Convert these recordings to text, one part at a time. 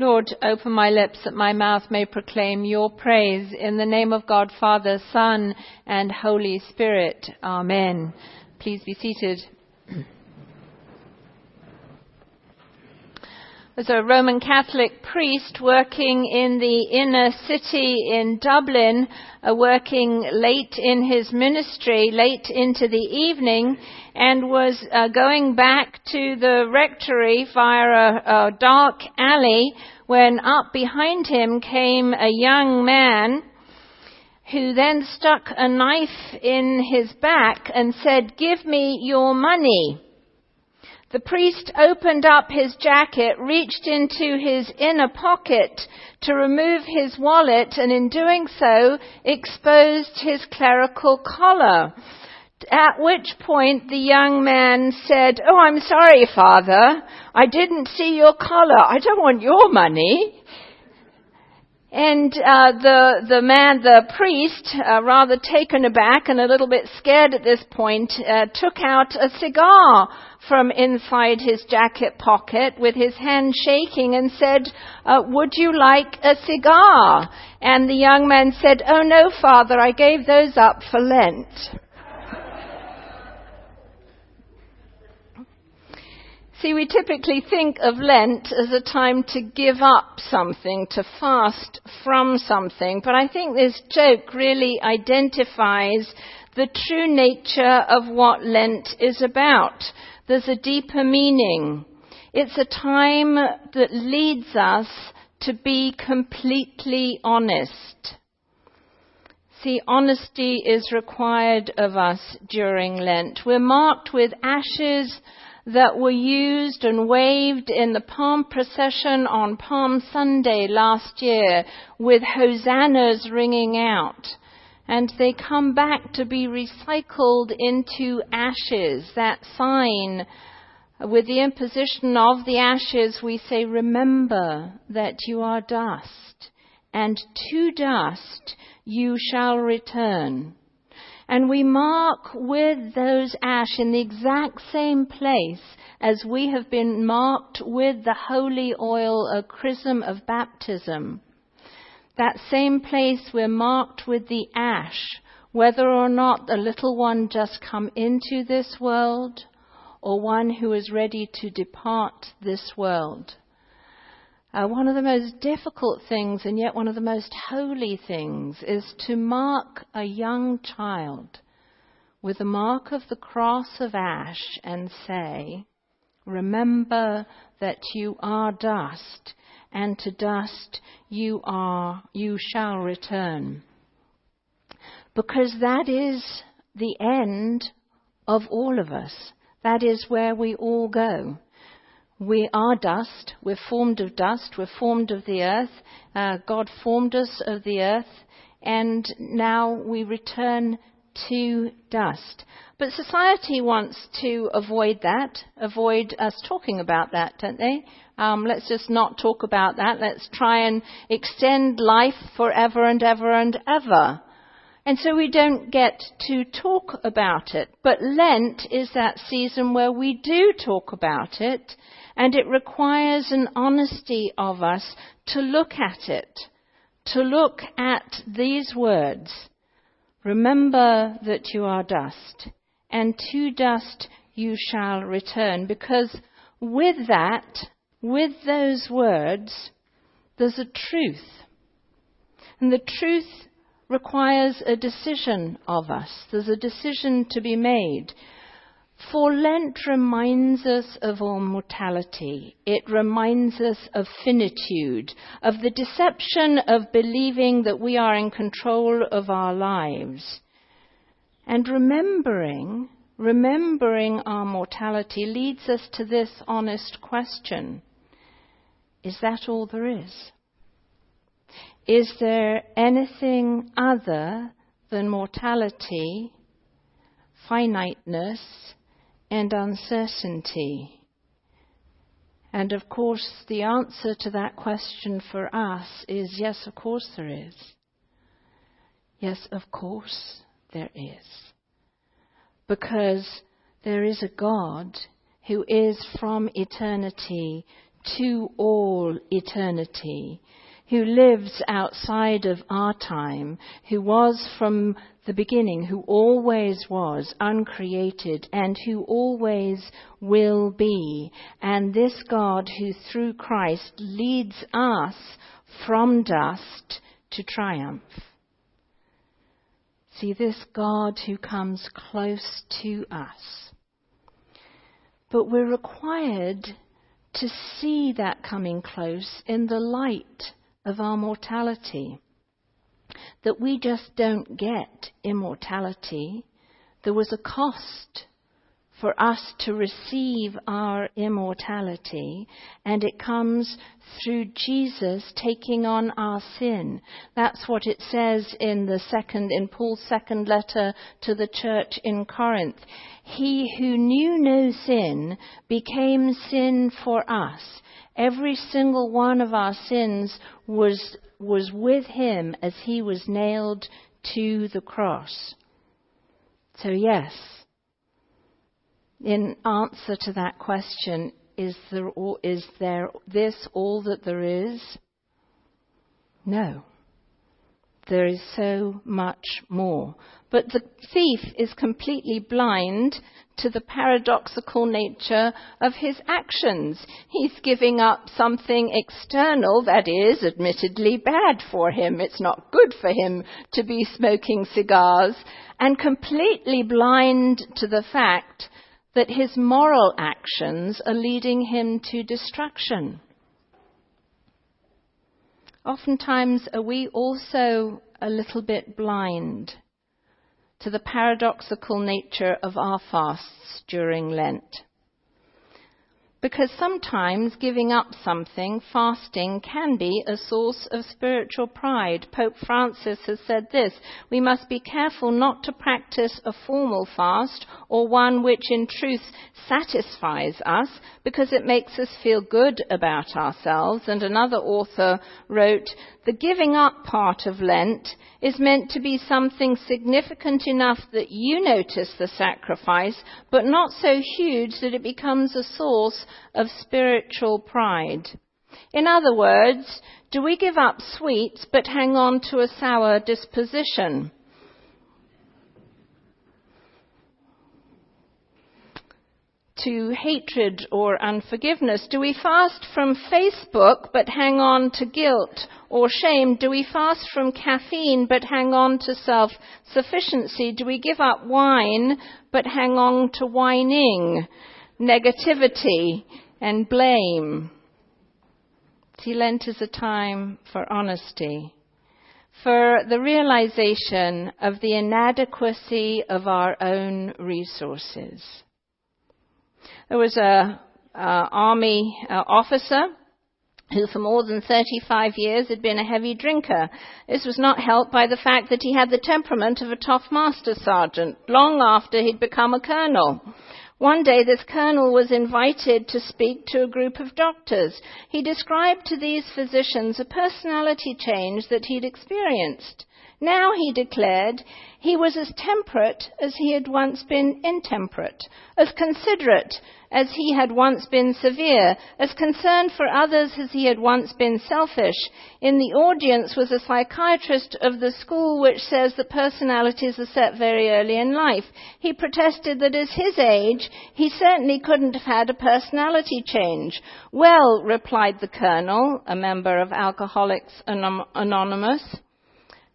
Lord, open my lips that my mouth may proclaim your praise in the name of God, Father, Son, and Holy Spirit. Amen. Please be seated. As a Roman Catholic priest working in the inner city in Dublin, uh, working late in his ministry, late into the evening, and was uh, going back to the rectory via a, a dark alley when up behind him came a young man who then stuck a knife in his back and said, Give me your money. The priest opened up his jacket, reached into his inner pocket to remove his wallet, and in doing so exposed his clerical collar. At which point the young man said, Oh, I'm sorry, father. I didn't see your collar. I don't want your money. And uh, the the man, the priest, uh, rather taken aback and a little bit scared at this point, uh, took out a cigar from inside his jacket pocket with his hand shaking and said, uh, "Would you like a cigar?" And the young man said, "Oh no, father, I gave those up for Lent." See, we typically think of Lent as a time to give up something, to fast from something, but I think this joke really identifies the true nature of what Lent is about. There's a deeper meaning. It's a time that leads us to be completely honest. See, honesty is required of us during Lent. We're marked with ashes that were used and waved in the Palm procession on Palm Sunday last year with hosannas ringing out. And they come back to be recycled into ashes, that sign. With the imposition of the ashes, we say, remember that you are dust, and to dust you shall return. And we mark with those ash in the exact same place as we have been marked with the holy oil, a chrism of baptism. That same place we're marked with the ash, whether or not the little one just come into this world or one who is ready to depart this world. Uh, one of the most difficult things, and yet one of the most holy things, is to mark a young child with the mark of the cross of ash and say, Remember that you are dust, and to dust you are, you shall return. Because that is the end of all of us. That is where we all go. We are dust. We're formed of dust. We're formed of the earth. Uh, God formed us of the earth, and now we return to dust. But society wants to avoid that, avoid us talking about that, don't they? Um, let's just not talk about that. Let's try and extend life forever and ever and ever. And so we don't get to talk about it. But Lent is that season where we do talk about it and it requires an honesty of us to look at it, to look at these words. Remember that you are dust, and to dust you shall return. Because with that, with those words, there's a truth. And the truth requires a decision of us. There's a decision to be made. For Lent reminds us of our mortality. It reminds us of finitude, of the deception of believing that we are in control of our lives. And remembering, remembering our mortality leads us to this honest question. Is that all there is? Is there anything other than mortality, finiteness, and uncertainty? And of course, the answer to that question for us is yes, of course there is. Yes, of course there is. Because there is a God who is from eternity to all eternity, who lives outside of our time, who was from the beginning, who always was uncreated, and who always will be. And this God who through Christ leads us from dust to triumph. See this God who comes close to us. But we're required to see that coming close in the light of our mortality. That we just don't get immortality. There was a cost for us to receive our immortality, and it comes through Jesus taking on our sin. That's what it says in the second, in Paul's second letter to the church in Corinth. He who knew no sin became sin for us. Every single one of our sins was, was with him as he was nailed to the cross. So yes, in answer to that question, is there, is there this all that there is? No. There is so much more. But the thief is completely blind to the paradoxical nature of his actions. He's giving up something external that is admittedly bad for him. It's not good for him to be smoking cigars and completely blind to the fact that his moral actions are leading him to destruction. Oftentimes, are we also a little bit blind to the paradoxical nature of our fasts during Lent? Because sometimes giving up something, fasting, can be a source of spiritual pride. Pope Francis has said this We must be careful not to practice a formal fast or one which in truth satisfies us because it makes us feel good about ourselves. And another author wrote The giving up part of Lent is meant to be something significant enough that you notice the sacrifice, but not so huge that it becomes a source of spiritual pride. In other words, do we give up sweets but hang on to a sour disposition? to hatred or unforgiveness? Do we fast from Facebook but hang on to guilt or shame? Do we fast from caffeine but hang on to self sufficiency? Do we give up wine but hang on to whining, negativity, and blame? See, Lent is a time for honesty, for the realization of the inadequacy of our own resources. There was a, a army uh, officer who for more than 35 years had been a heavy drinker. This was not helped by the fact that he had the temperament of a tough master sergeant long after he'd become a colonel. One day this colonel was invited to speak to a group of doctors. He described to these physicians a personality change that he'd experienced. Now, he declared, he was as temperate as he had once been intemperate, as considerate as he had once been severe, as concerned for others as he had once been selfish. In the audience was a psychiatrist of the school which says that personalities are set very early in life. He protested that at his age, he certainly couldn't have had a personality change. Well, replied the colonel, a member of Alcoholics Anonymous,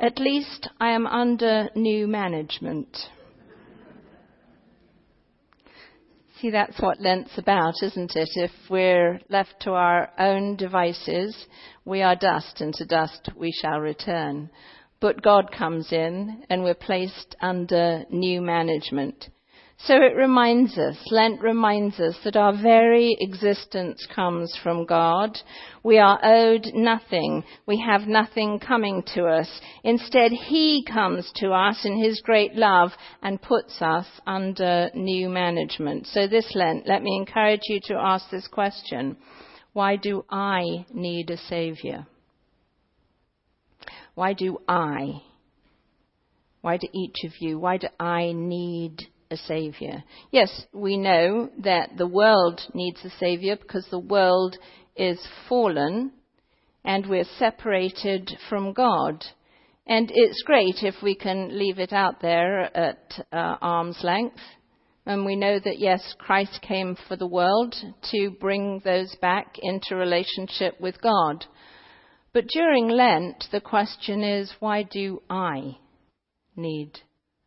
at least I am under new management. See, that's what Lent's about, isn't it? If we're left to our own devices, we are dust, and to dust we shall return. But God comes in, and we're placed under new management. So it reminds us, Lent reminds us that our very existence comes from God. We are owed nothing. We have nothing coming to us. Instead, He comes to us in His great love and puts us under new management. So this Lent, let me encourage you to ask this question. Why do I need a Savior? Why do I? Why do each of you? Why do I need a Savior. Yes, we know that the world needs a Savior because the world is fallen and we're separated from God. And it's great if we can leave it out there at uh, arm's length. And we know that, yes, Christ came for the world to bring those back into relationship with God. But during Lent, the question is, why do I need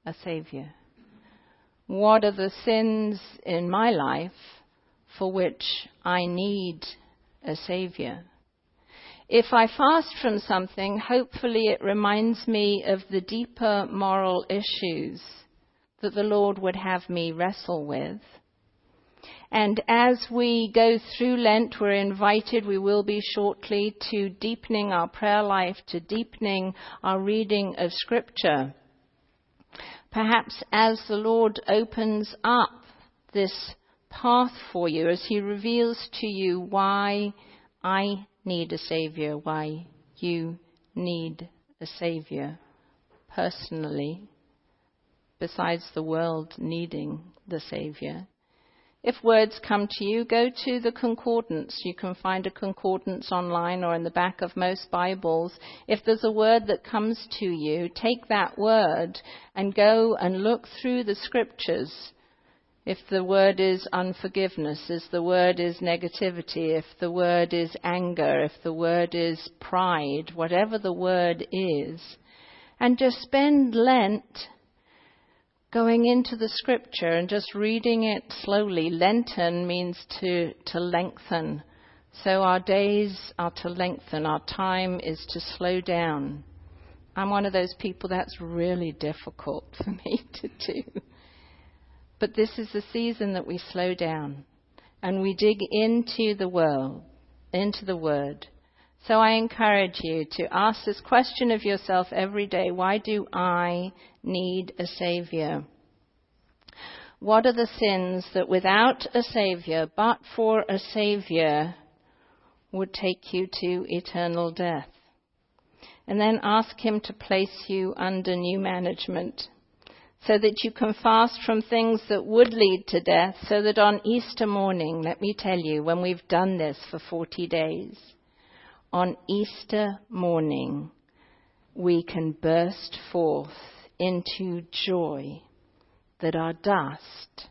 a Savior? What are the sins in my life for which I need a Savior? If I fast from something, hopefully it reminds me of the deeper moral issues that the Lord would have me wrestle with. And as we go through Lent, we're invited, we will be shortly, to deepening our prayer life, to deepening our reading of Scripture. Perhaps as the Lord opens up this path for you, as He reveals to you why I need a Savior, why you need a Savior personally, besides the world needing the Savior. If words come to you, go to the concordance. You can find a concordance online or in the back of most Bibles. If there's a word that comes to you, take that word and go and look through the scriptures. If the word is unforgiveness, if the word is negativity, if the word is anger, if the word is pride, whatever the word is, and just spend Lent going into the scripture and just reading it slowly. Lenten means to, to lengthen. So our days are to lengthen, our time is to slow down. I'm one of those people that's really difficult for me to do. But this is the season that we slow down and we dig into the world, into the word. So I encourage you to ask this question of yourself every day why do I need a Savior? What are the sins that without a Savior, but for a Savior, would take you to eternal death? And then ask Him to place you under new management so that you can fast from things that would lead to death, so that on Easter morning, let me tell you, when we've done this for 40 days, on Easter morning, we can burst forth into joy that our dust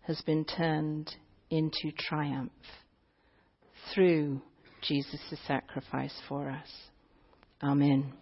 has been turned into triumph through Jesus' sacrifice for us. Amen.